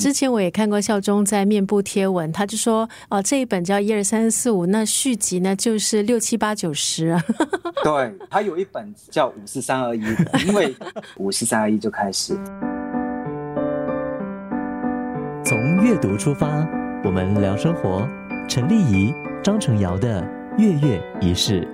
之前我也看过孝忠在面部贴文，他就说哦，这一本叫一二三四五，那续集呢就是六七八九十。对，他有一本叫五四三二一，因为五四三二一就开始。从阅读出发，我们聊生活。陈丽仪、张成尧的月月仪式。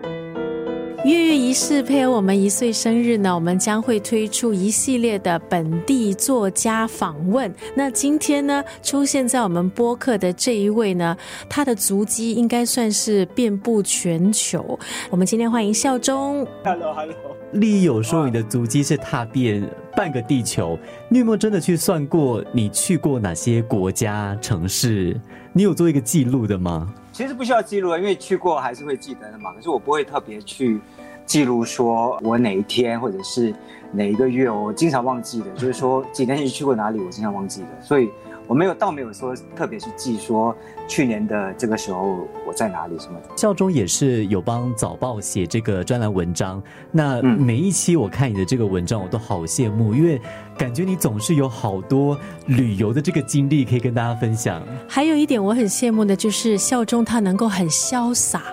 月月仪式配合我们一岁生日呢，我们将会推出一系列的本地作家访问。那今天呢，出现在我们播客的这一位呢，他的足迹应该算是遍布全球。我们今天欢迎孝忠。Hello，Hello。丽有说你的足迹是踏遍半个地球，你有没有真的去算过你去过哪些国家城市？你有做一个记录的吗？其实不需要记录，因为去过还是会记得的嘛。可是我不会特别去记录，说我哪一天或者是哪一个月，我经常忘记的。就是说几年前去过哪里，我经常忘记的。所以我没有，倒没有说特别去记说。去年的这个时候，我在哪里？什么？校中也是有帮早报写这个专栏文章。那每一期我看你的这个文章，我都好羡慕，因为感觉你总是有好多旅游的这个经历可以跟大家分享。还有一点我很羡慕的就是校中他能够很潇洒，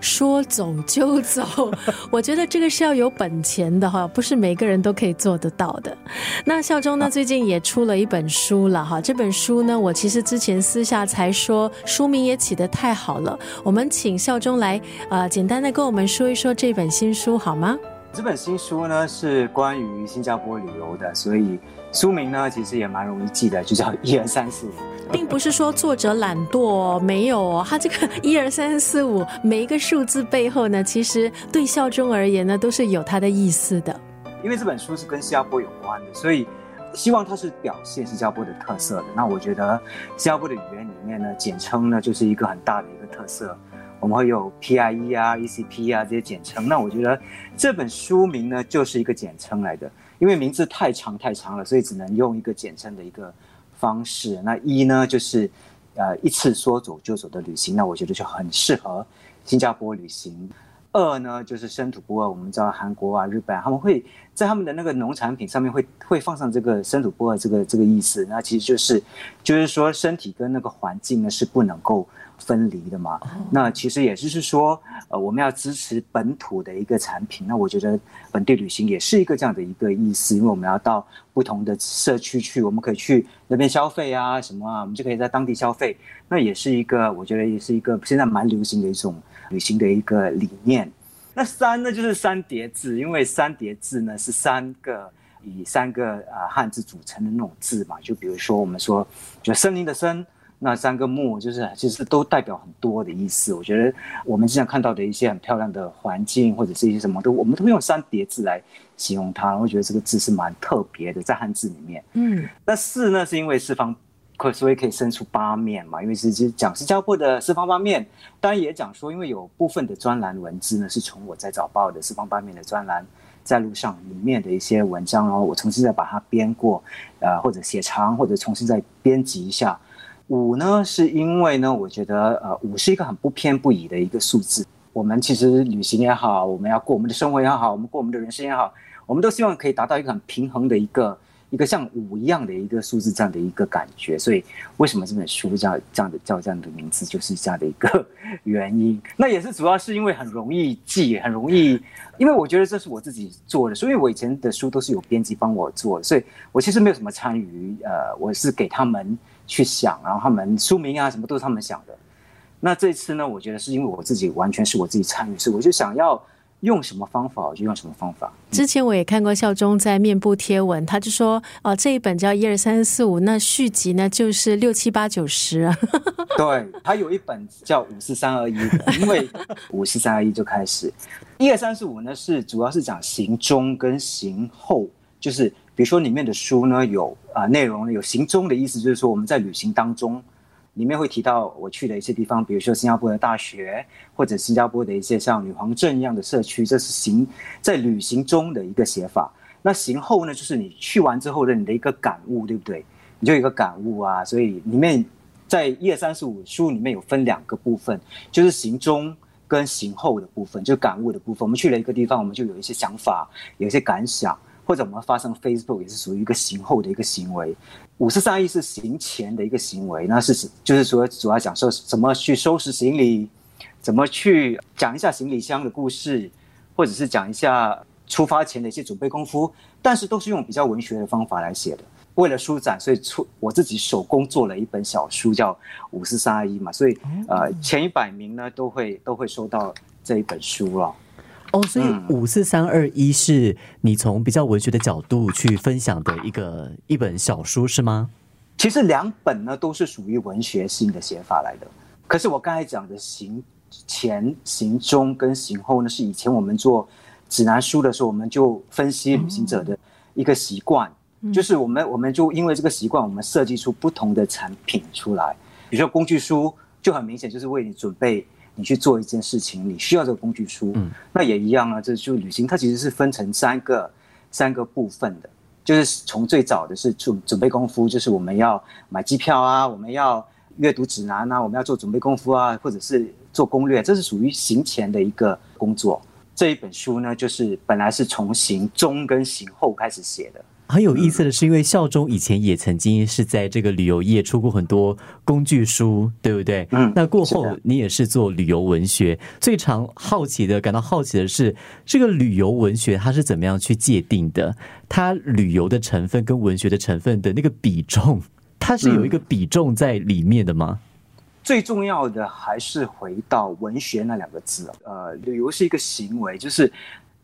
说走就走。我觉得这个是要有本钱的哈，不是每个人都可以做得到的。那校中呢，最近也出了一本书了哈。这本书呢，我其实之前私下才说。书名也起得太好了，我们请孝忠来，呃，简单的跟我们说一说这本新书好吗？这本新书呢是关于新加坡旅游的，所以书名呢其实也蛮容易记的，就叫一二三四五。并不是说作者懒惰，没有哦，他这个 一二三四五每一个数字背后呢，其实对孝忠而言呢都是有它的意思的。因为这本书是跟新加坡有关的，所以。希望它是表现新加坡的特色的。那我觉得新加坡的语言里面呢，简称呢就是一个很大的一个特色。我们会有 PIE 啊、ECP 啊这些简称。那我觉得这本书名呢就是一个简称来的，因为名字太长太长了，所以只能用一个简称的一个方式。那一呢就是呃一次说走就走的旅行，那我觉得就很适合新加坡旅行。二呢，就是生土不二。我们知道韩国啊、日本，他们会在他们的那个农产品上面会会放上这个生土不二这个这个意思。那其实就是，就是说身体跟那个环境呢是不能够分离的嘛。那其实也就是说，呃，我们要支持本土的一个产品。那我觉得本地旅行也是一个这样的一个意思，因为我们要到不同的社区去，我们可以去那边消费啊，什么啊，我们就可以在当地消费。那也是一个，我觉得也是一个现在蛮流行的一种。旅行的一个理念，那三呢就是三叠字，因为三叠字呢是三个以三个啊汉字组成的那种字嘛，就比如说我们说就森林的森，那三个木就是其实都代表很多的意思。我觉得我们经常看到的一些很漂亮的环境或者是一些什么都，我们都会用三叠字来形容它，我觉得这个字是蛮特别的，在汉字里面。嗯，那四呢是因为四方。可所以可以生出八面嘛？因为是是讲新加坡的四方八面，当然也讲说，因为有部分的专栏文字呢，是从我在早报的四方八面的专栏在路上里面的一些文章，然后我重新再把它编过，呃，或者写长，或者重新再编辑一下。五呢，是因为呢，我觉得呃，五是一个很不偏不倚的一个数字。我们其实旅行也好，我们要过我们的生活也好，我们过我们的人生也好，我们都希望可以达到一个很平衡的一个。一个像五一样的一个数字，这样的一个感觉，所以为什么这本书叫这样的叫这样的名字，就是这样的一个原因。那也是主要是因为很容易记，很容易，因为我觉得这是我自己做的，所以我以前的书都是有编辑帮我做的，所以我其实没有什么参与，呃，我是给他们去想，然后他们书名啊什么都是他们想的。那这次呢，我觉得是因为我自己完全是我自己参与，所以我就想要。用什么方法就用什么方法。之前我也看过孝忠在面部贴文，他就说：“哦，这一本叫一二三四五，那续集呢就是六七八九十。” 对，还有一本叫五四三二一，因为五四三二一就开始，一二三四五呢是主要是讲行中跟行后，就是比如说里面的书呢有啊内容呢有行中的意思，就是说我们在旅行当中。里面会提到我去的一些地方，比如说新加坡的大学，或者新加坡的一些像女皇镇一样的社区，这是行在旅行中的一个写法。那行后呢，就是你去完之后的你的一个感悟，对不对？你就有一个感悟啊。所以里面在一二三四五书里面有分两个部分，就是行中跟行后的部分，就感悟的部分。我们去了一个地方，我们就有一些想法，有一些感想。或者我们发生 Facebook 也是属于一个行后的一个行为。五十三亿是行前的一个行为，那是就是说主要讲说怎么去收拾行李，怎么去讲一下行李箱的故事，或者是讲一下出发前的一些准备功夫，但是都是用比较文学的方法来写的。为了书展，所以出我自己手工做了一本小书，叫《五四三二一》嘛，所以呃前一百名呢都会都会收到这一本书了。哦，所以五四三二一是你从比较文学的角度去分享的一个一本小书是吗？其实两本呢都是属于文学性的写法来的，可是我刚才讲的行前、行中跟行后呢，是以前我们做指南书的时候，我们就分析旅行者的一个习惯。就是我们，我们就因为这个习惯，我们设计出不同的产品出来。比如说工具书，就很明显就是为你准备你去做一件事情，你需要这个工具书。嗯，那也一样啊，这就旅行，它其实是分成三个三个部分的。就是从最早的是准准备功夫，就是我们要买机票啊，我们要阅读指南啊，我们要做准备功夫啊，或者是做攻略，这是属于行前的一个工作。这一本书呢，就是本来是从行中跟行后开始写的。很有意思的是，因为孝忠以前也曾经是在这个旅游业出过很多工具书，对不对？嗯。那过后你也是做旅游文学，最常好奇的、感到好奇的是，这个旅游文学它是怎么样去界定的？它旅游的成分跟文学的成分的那个比重，它是有一个比重在里面的吗？最重要的还是回到文学那两个字。呃，旅游是一个行为，就是。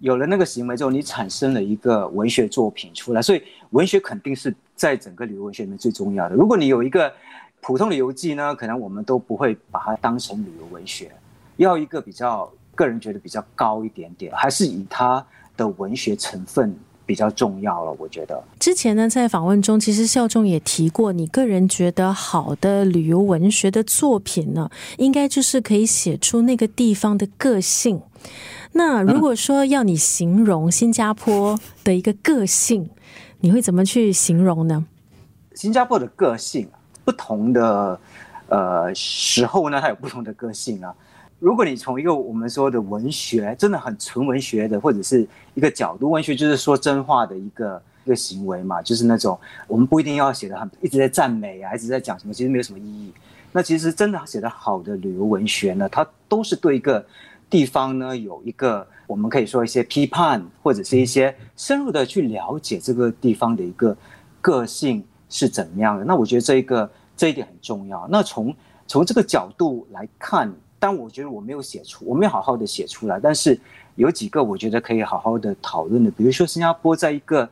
有了那个行为之后，你产生了一个文学作品出来，所以文学肯定是在整个旅游文学里面最重要的。如果你有一个普通的游记呢，可能我们都不会把它当成旅游文学，要一个比较个人觉得比较高一点点，还是以它的文学成分比较重要了。我觉得之前呢，在访问中，其实孝仲也提过，你个人觉得好的旅游文学的作品呢，应该就是可以写出那个地方的个性。那如果说要你形容新加坡的一个个性，你会怎么去形容呢？新加坡的个性，不同的呃时候呢，它有不同的个性啊。如果你从一个我们说的文学，真的很纯文学的，或者是一个角度，文学就是说真话的一个一个行为嘛，就是那种我们不一定要写的很一直在赞美啊，一直在讲什么，其实没有什么意义。那其实真的写的好的旅游文学呢，它都是对一个。地方呢有一个，我们可以说一些批判，或者是一些深入的去了解这个地方的一个个性是怎么样的。那我觉得这一个这一点很重要。那从从这个角度来看，但我觉得我没有写出，我没有好好的写出来。但是有几个我觉得可以好好的讨论的，比如说新加坡在一个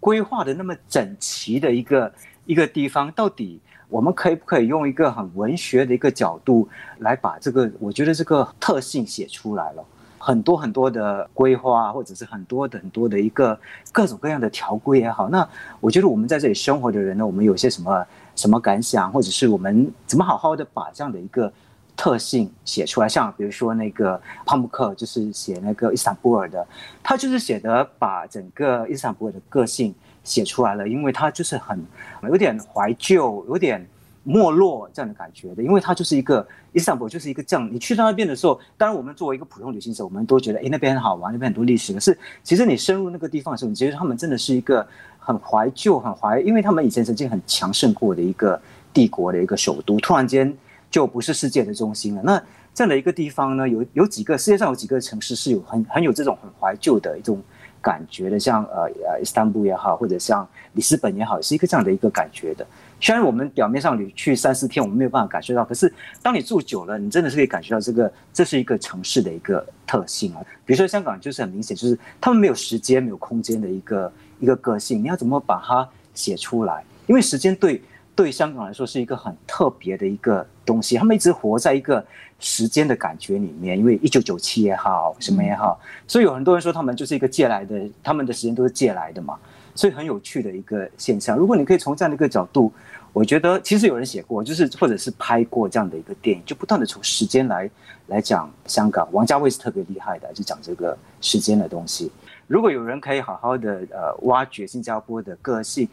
规划的那么整齐的一个一个地方，到底。我们可以不可以用一个很文学的一个角度来把这个，我觉得这个特性写出来了。很多很多的规划，或者是很多的很多的一个各种各样的条规也好。那我觉得我们在这里生活的人呢，我们有些什么什么感想，或者是我们怎么好好的把这样的一个特性写出来？像比如说那个帕慕克，就是写那个伊斯坦布尔的，他就是写的把整个伊斯坦布尔的个性。写出来了，因为它就是很有点怀旧、有点没落这样的感觉的，因为它就是一个伊斯坦布尔，就是一个这样。你去到那边的时候，当然我们作为一个普通旅行者，我们都觉得哎那边很好玩，那边很多历史。可是其实你深入那个地方的时候，你觉得他们真的是一个很怀旧、很怀，因为他们以前曾经很强盛过的一个帝国的一个首都，突然间就不是世界的中心了。那这样的一个地方呢，有有几个世界上有几个城市是有很很有这种很怀旧的一种。感觉的，像呃呃，伊斯坦布也好，或者像里斯本也好，是一个这样的一个感觉的。虽然我们表面上你去三四天，我们没有办法感受到，可是当你住久了，你真的是可以感觉到这个，这是一个城市的一个特性啊。比如说香港，就是很明显，就是他们没有时间、没有空间的一个一个个性。你要怎么把它写出来？因为时间对。对香港来说是一个很特别的一个东西，他们一直活在一个时间的感觉里面，因为一九九七也好，什么也好，所以有很多人说他们就是一个借来的，他们的时间都是借来的嘛，所以很有趣的一个现象。如果你可以从这样的一个角度，我觉得其实有人写过，就是或者是拍过这样的一个电影，就不断的从时间来来讲香港。王家卫是特别厉害的，就讲这个时间的东西。如果有人可以好好的呃挖掘新加坡的个性。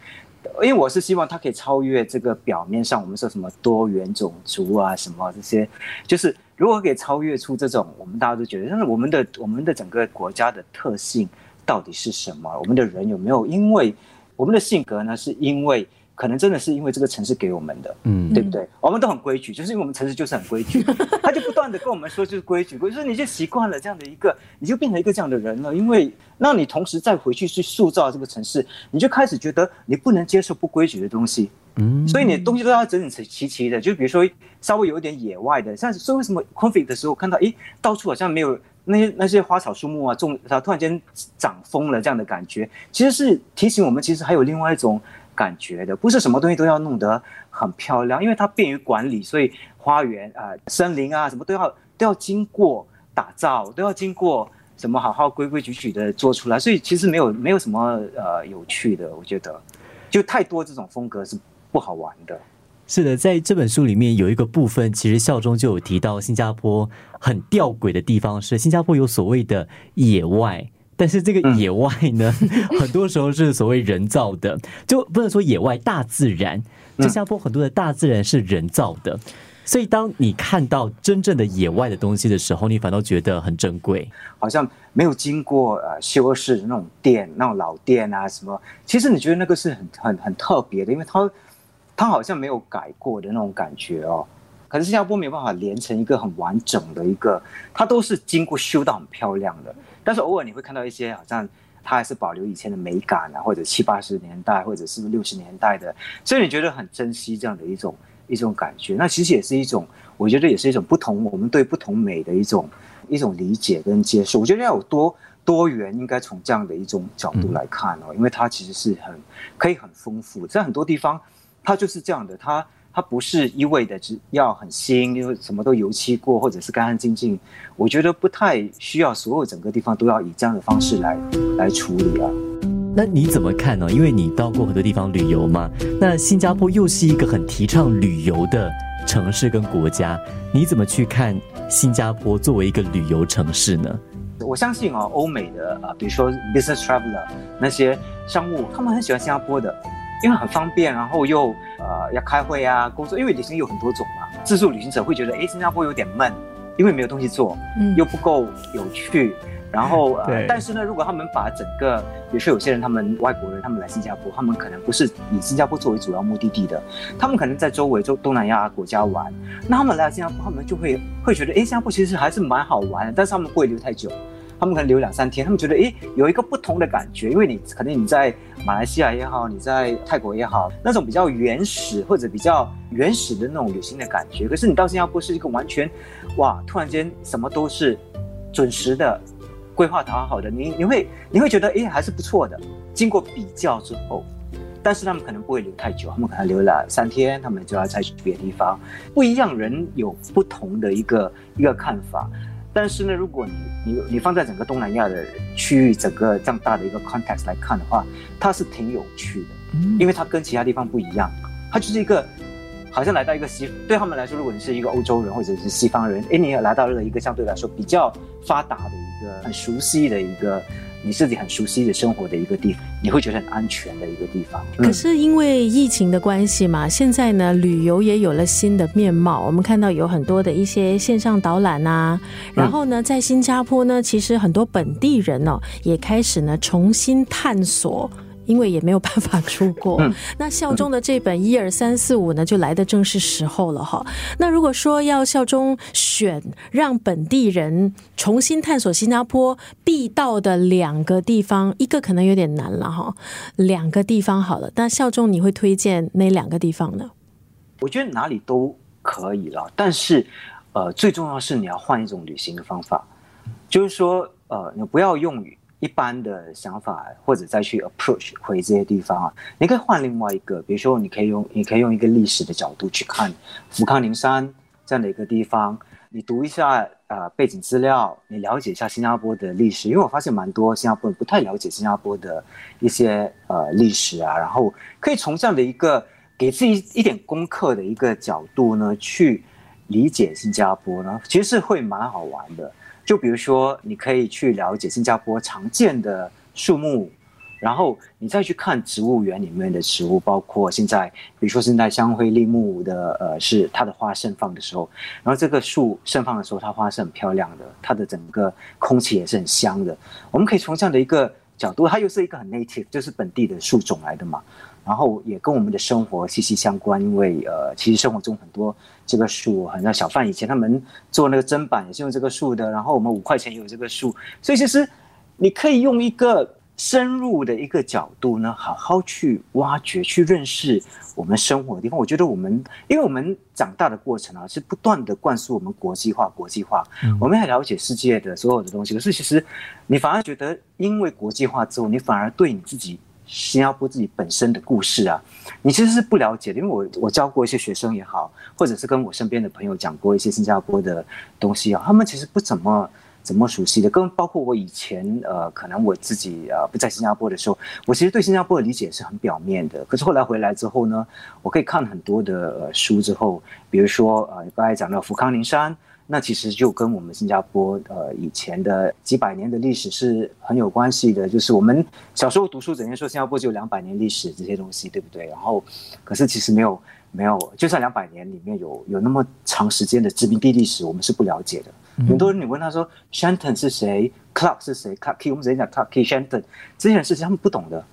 因为我是希望他可以超越这个表面上我们说什么多元种族啊什么这些，就是如果可以超越出这种我们大家都觉得，但是我们的我们的整个国家的特性到底是什么？我们的人有没有因为我们的性格呢？是因为可能真的是因为这个城市给我们的，嗯，对不对？我们都很规矩，就是因为我们城市就是很规矩，他就不断的跟我们说就是规矩，规矩，你就习惯了这样的一个，你就变成一个这样的人了。因为那你同时再回去去塑造这个城市，你就开始觉得你不能接受不规矩的东西，嗯，所以你东西都要整整齐齐的。就比如说稍微有一点野外的，像是为什么 c o n f i g 的时候看到，诶，到处好像没有。那些那些花草树木啊，种它突然间长疯了，这样的感觉，其实是提醒我们，其实还有另外一种感觉的，不是什么东西都要弄得很漂亮，因为它便于管理，所以花园啊、森林啊，什么都要都要经过打造，都要经过什么好好规规矩矩的做出来，所以其实没有没有什么呃有趣的，我觉得就太多这种风格是不好玩的。是的，在这本书里面有一个部分，其实校中就有提到新加坡很吊诡的地方是，新加坡有所谓的野外，但是这个野外呢，很多时候是所谓人造的，就不能说野外大自然。新加坡很多的大自然是人造的，所以当你看到真正的野外的东西的时候，你反倒觉得很珍贵，好像没有经过呃修饰的那种店，那种老店啊什么，其实你觉得那个是很很很特别的，因为它。它好像没有改过的那种感觉哦，可是新加坡没有办法连成一个很完整的一个，它都是经过修到很漂亮的，但是偶尔你会看到一些好像它还是保留以前的美感啊，或者七八十年代或者是六十年代的，所以你觉得很珍惜这样的一种一种感觉，那其实也是一种，我觉得也是一种不同我们对不同美的一种一种理解跟接受，我觉得要有多多元，应该从这样的一种角度来看哦，因为它其实是很可以很丰富，在很多地方。它就是这样的，它它不是一味的只要很新，因为什么都油漆过或者是干干净净，我觉得不太需要所有整个地方都要以这样的方式来来处理啊。那你怎么看呢？因为你到过很多地方旅游嘛，那新加坡又是一个很提倡旅游的城市跟国家，你怎么去看新加坡作为一个旅游城市呢？我相信啊，欧美的啊，比如说 business traveler 那些商务，他们很喜欢新加坡的。因为很方便，然后又呃要开会啊工作，因为旅行有很多种嘛。自助旅行者会觉得，哎，新加坡有点闷，因为没有东西做，嗯，又不够有趣。然后呃，但是呢，如果他们把整个，比如说有些人他们外国人他们来新加坡，他们可能不是以新加坡作为主要目的地的，他们可能在周围就东南亚国家玩，那他们来新加坡，他们就会会觉得，哎，新加坡其实还是蛮好玩的，但是他们不会留太久。他们可能留两三天，他们觉得诶有一个不同的感觉，因为你可能你在马来西亚也好，你在泰国也好，那种比较原始或者比较原始的那种旅行的感觉。可是你到新加坡是一个完全，哇，突然间什么都是准时的，规划好好的，你你会你会觉得诶还是不错的。经过比较之后，但是他们可能不会留太久，他们可能留了三天，他们就要再去别的地方。不一样人有不同的一个一个看法。但是呢，如果你你你放在整个东南亚的区域，整个这样大的一个 context 来看的话，它是挺有趣的，因为它跟其他地方不一样，它就是一个好像来到一个西，对他们来说，如果你是一个欧洲人或者是西方人，哎，你也来到了一个相对来说比较发达的一个很熟悉的一个。你自己很熟悉的生活的一个地方，你会觉得很安全的一个地方。可是因为疫情的关系嘛，现在呢，旅游也有了新的面貌。我们看到有很多的一些线上导览啊，然后呢，在新加坡呢，其实很多本地人哦，也开始呢重新探索。因为也没有办法出国，那校中的这本一二三四五呢，就来的正是时候了哈。那如果说要校中选让本地人重新探索新加坡必到的两个地方，一个可能有点难了哈。两个地方好了，那校中你会推荐哪两个地方呢？我觉得哪里都可以了，但是呃，最重要是你要换一种旅行的方法，就是说呃，你不要用于。一般的想法，或者再去 approach 回这些地方啊，你可以换另外一个，比如说，你可以用，你可以用一个历史的角度去看福康宁山这样的一个地方，你读一下呃背景资料，你了解一下新加坡的历史，因为我发现蛮多新加坡人不太了解新加坡的一些呃历史啊，然后可以从这样的一个给自己一点功课的一个角度呢，去理解新加坡呢，其实是会蛮好玩的。就比如说，你可以去了解新加坡常见的树木，然后你再去看植物园里面的植物，包括现在，比如说现在香灰栎木的，呃，是它的花盛放的时候，然后这个树盛放的时候，它花是很漂亮的，它的整个空气也是很香的。我们可以从这样的一个角度，它又是一个很 native，就是本地的树种来的嘛。然后也跟我们的生活息息相关，因为呃，其实生活中很多这个树，很像小贩以前他们做那个砧板也是用这个树的，然后我们五块钱也有这个树，所以其实你可以用一个深入的一个角度呢，好好去挖掘、去认识我们生活的地方。我觉得我们，因为我们长大的过程啊，是不断的灌输我们国际化、国际化，我们很了解世界的所有的东西。可是其实你反而觉得，因为国际化之后，你反而对你自己。新加坡自己本身的故事啊，你其实是不了解的，因为我我教过一些学生也好，或者是跟我身边的朋友讲过一些新加坡的东西啊，他们其实不怎么怎么熟悉的，跟包括我以前呃，可能我自己呃不在新加坡的时候，我其实对新加坡的理解是很表面的。可是后来回来之后呢，我可以看很多的书之后，比如说呃刚才讲到福康宁山。那其实就跟我们新加坡呃以前的几百年的历史是很有关系的，就是我们小时候读书整天说新加坡只有两百年历史这些东西，对不对？然后，可是其实没有没有，就算两百年里面有有那么长时间的殖民地历史，我们是不了解的。很多人你问他说 Shenton 是谁，Clark 是谁，Clark Key 我们直接讲 Clark Key Shenton 这些人事情他们不懂的，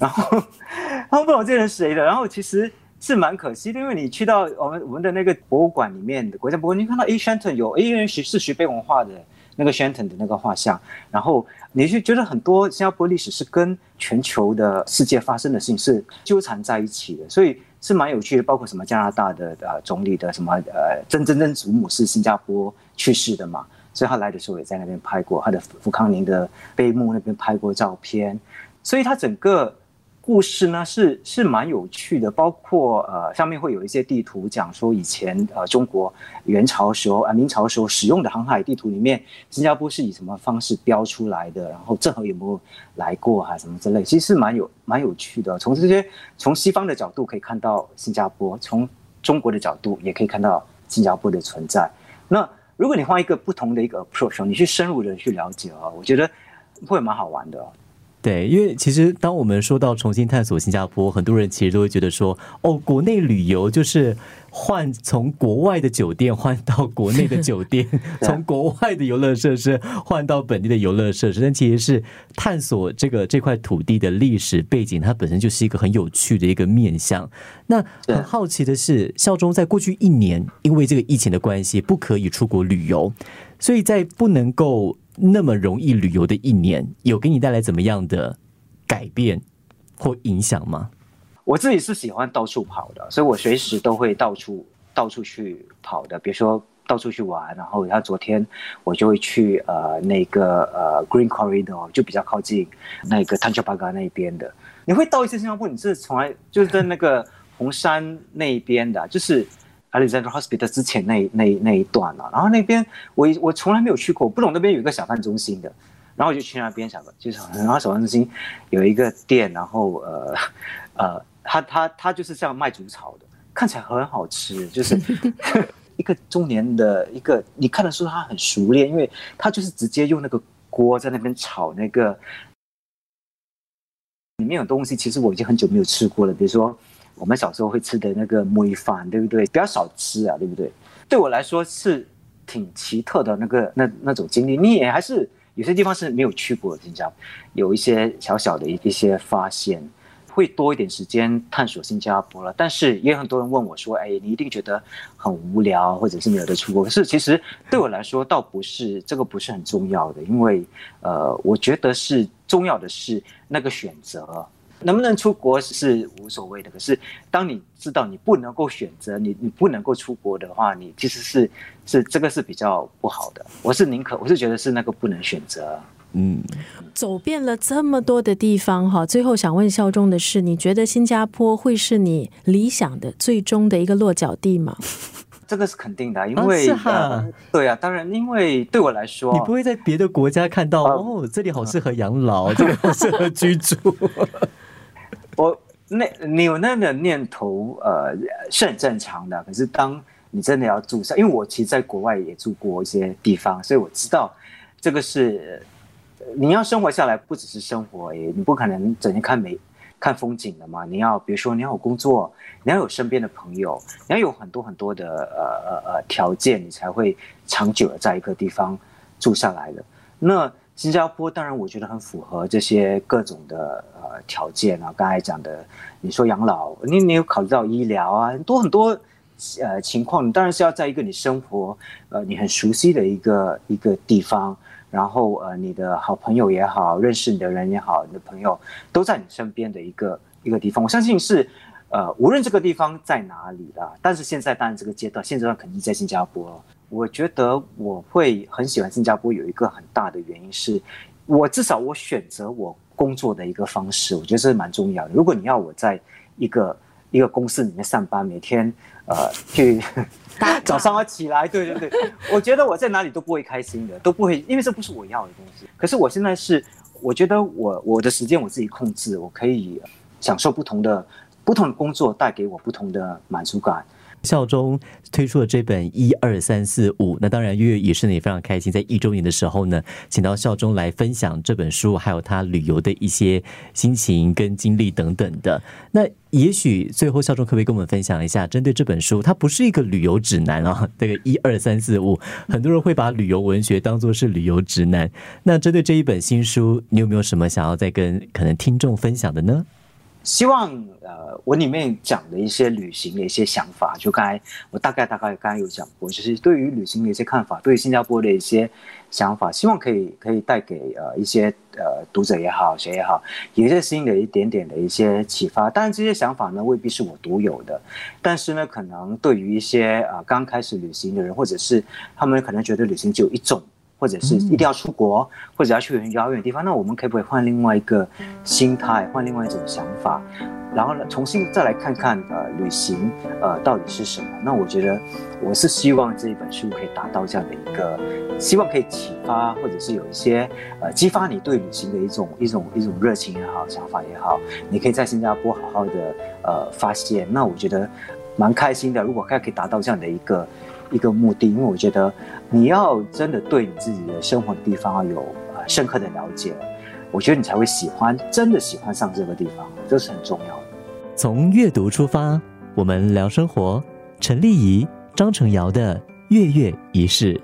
然后 他们不懂这些人谁的，然后其实。是蛮可惜的，因为你去到我们我们的那个博物馆里面的国家博物馆，你看到 A Shenton 有 A 人是是徐悲文化的那个 Shenton 的那个画像，然后你就觉得很多新加坡历史是跟全球的世界发生的事情是纠缠在一起的，所以是蛮有趣的。包括什么加拿大的呃总理的什么呃曾曾曾祖母是新加坡去世的嘛，所以他来的时候也在那边拍过他的福康宁的碑墓那边拍过照片，所以他整个。故事呢是是蛮有趣的，包括呃上面会有一些地图讲说以前呃中国元朝时候啊明朝时候使用的航海地图里面，新加坡是以什么方式标出来的，然后郑和有没有来过啊什么之类，其实是蛮有蛮有趣的。从这些从西方的角度可以看到新加坡，从中国的角度也可以看到新加坡的存在。那如果你换一个不同的一个 approach，你去深入的去了解啊，我觉得会蛮好玩的。对，因为其实当我们说到重新探索新加坡，很多人其实都会觉得说，哦，国内旅游就是换从国外的酒店换到国内的酒店，从国外的游乐设施换到本地的游乐设施，但其实是探索这个这块土地的历史背景，它本身就是一个很有趣的一个面向。那很好奇的是，孝忠在过去一年因为这个疫情的关系，不可以出国旅游，所以在不能够。那么容易旅游的一年，有给你带来怎么样的改变或影响吗？我自己是喜欢到处跑的，所以我随时都会到处到处去跑的。比如说到处去玩，然后他昨天我就会去呃那个呃 Green Corridor，就比较靠近那个 Tanjong Pagar 那边的。你会到一次新加坡，你是从来就是在那个红山那一边的，就是。Alexander Hospital 之前那那那一段啊，然后那边我我从来没有去过，不懂那边有一个小贩中心的，然后我就去那边想，就是然后小贩中心有一个店，然后呃呃，他他他就是这样卖竹草的，看起来很好吃，就是 一个中年的一个，你看得出他很熟练，因为他就是直接用那个锅在那边炒那个，里面有东西，其实我已经很久没有吃过了，比如说。我们小时候会吃的那个米饭，对不对？比较少吃啊，对不对？对我来说是挺奇特的那个那那种经历。你也还是有些地方是没有去过的，新加坡有一些小小的一些发现，会多一点时间探索新加坡了。但是也有很多人问我说：“哎，你一定觉得很无聊，或者是没有得出国？”可是其实对我来说，倒不是这个不是很重要的，因为呃，我觉得是重要的是那个选择。能不能出国是无所谓的，可是当你知道你不能够选择，你你不能够出国的话，你其实是是这个是比较不好的。我是宁可，我是觉得是那个不能选择。嗯，走遍了这么多的地方哈，最后想问孝忠的是，你觉得新加坡会是你理想的最终的一个落脚地吗？这个是肯定的，因为对啊，当然，因为对我来说，你不会在别的国家看到哦，这里好适合养老，这里好适合居住。我那你有那个念头，呃，是很正常的。可是当你真的要住上，因为我其实在国外也住过一些地方，所以我知道这个是你要生活下来，不只是生活，而已，你不可能整天看美看风景的嘛。你要比如说你要有工作，你要有身边的朋友，你要有很多很多的呃呃呃条件，你才会长久的在一个地方住下来的。那新加坡当然我觉得很符合这些各种的呃条件啊。刚才讲的，你说养老，你你有考虑到医疗啊，很多很多呃情况，你当然是要在一个你生活呃你很熟悉的一个一个地方，然后呃你的好朋友也好，认识你的人也好，你的朋友都在你身边的一个一个地方。我相信是呃无论这个地方在哪里啦，但是现在当然这个阶段，现阶段肯定在新加坡。我觉得我会很喜欢新加坡，有一个很大的原因是，我至少我选择我工作的一个方式，我觉得这是蛮重要的。如果你要我在一个一个公司里面上班，每天呃去 早上要起来，对对对，我觉得我在哪里都不会开心的，都不会，因为这不是我要的东西。可是我现在是，我觉得我我的时间我自己控制，我可以享受不同的不同的工作带给我不同的满足感。校中推出了这本一二三四五，那当然月月也是呢也非常开心，在一周年的时候呢，请到校中来分享这本书，还有他旅游的一些心情跟经历等等的。那也许最后校中可不可以跟我们分享一下，针对这本书，它不是一个旅游指南啊，这个一二三四五，很多人会把旅游文学当做是旅游指南。那针对这一本新书，你有没有什么想要再跟可能听众分享的呢？希望呃，我里面讲的一些旅行的一些想法，就刚才我大概大概刚才有讲过，就是对于旅行的一些看法，对于新加坡的一些想法，希望可以可以带给呃一些呃读者也好，谁也好，有一些新的一点点的一些启发。当然这些想法呢未必是我独有的，但是呢，可能对于一些啊刚开始旅行的人，或者是他们可能觉得旅行只有一种。或者是一定要出国，或者要去很遥远的地方，那我们可不可以换另外一个心态，换另外一种想法，然后呢，重新再来看看呃旅行呃到底是什么？那我觉得我是希望这一本书可以达到这样的一个，希望可以启发，或者是有一些呃激发你对旅行的一种一种一种热情也好，想法也好，你可以在新加坡好好的呃发现。那我觉得蛮开心的，如果可以达到这样的一个。一个目的，因为我觉得你要真的对你自己的生活的地方有呃深刻的了解，我觉得你才会喜欢，真的喜欢上这个地方，这是很重要的。从阅读出发，我们聊生活。陈丽仪、张成尧的月月仪式。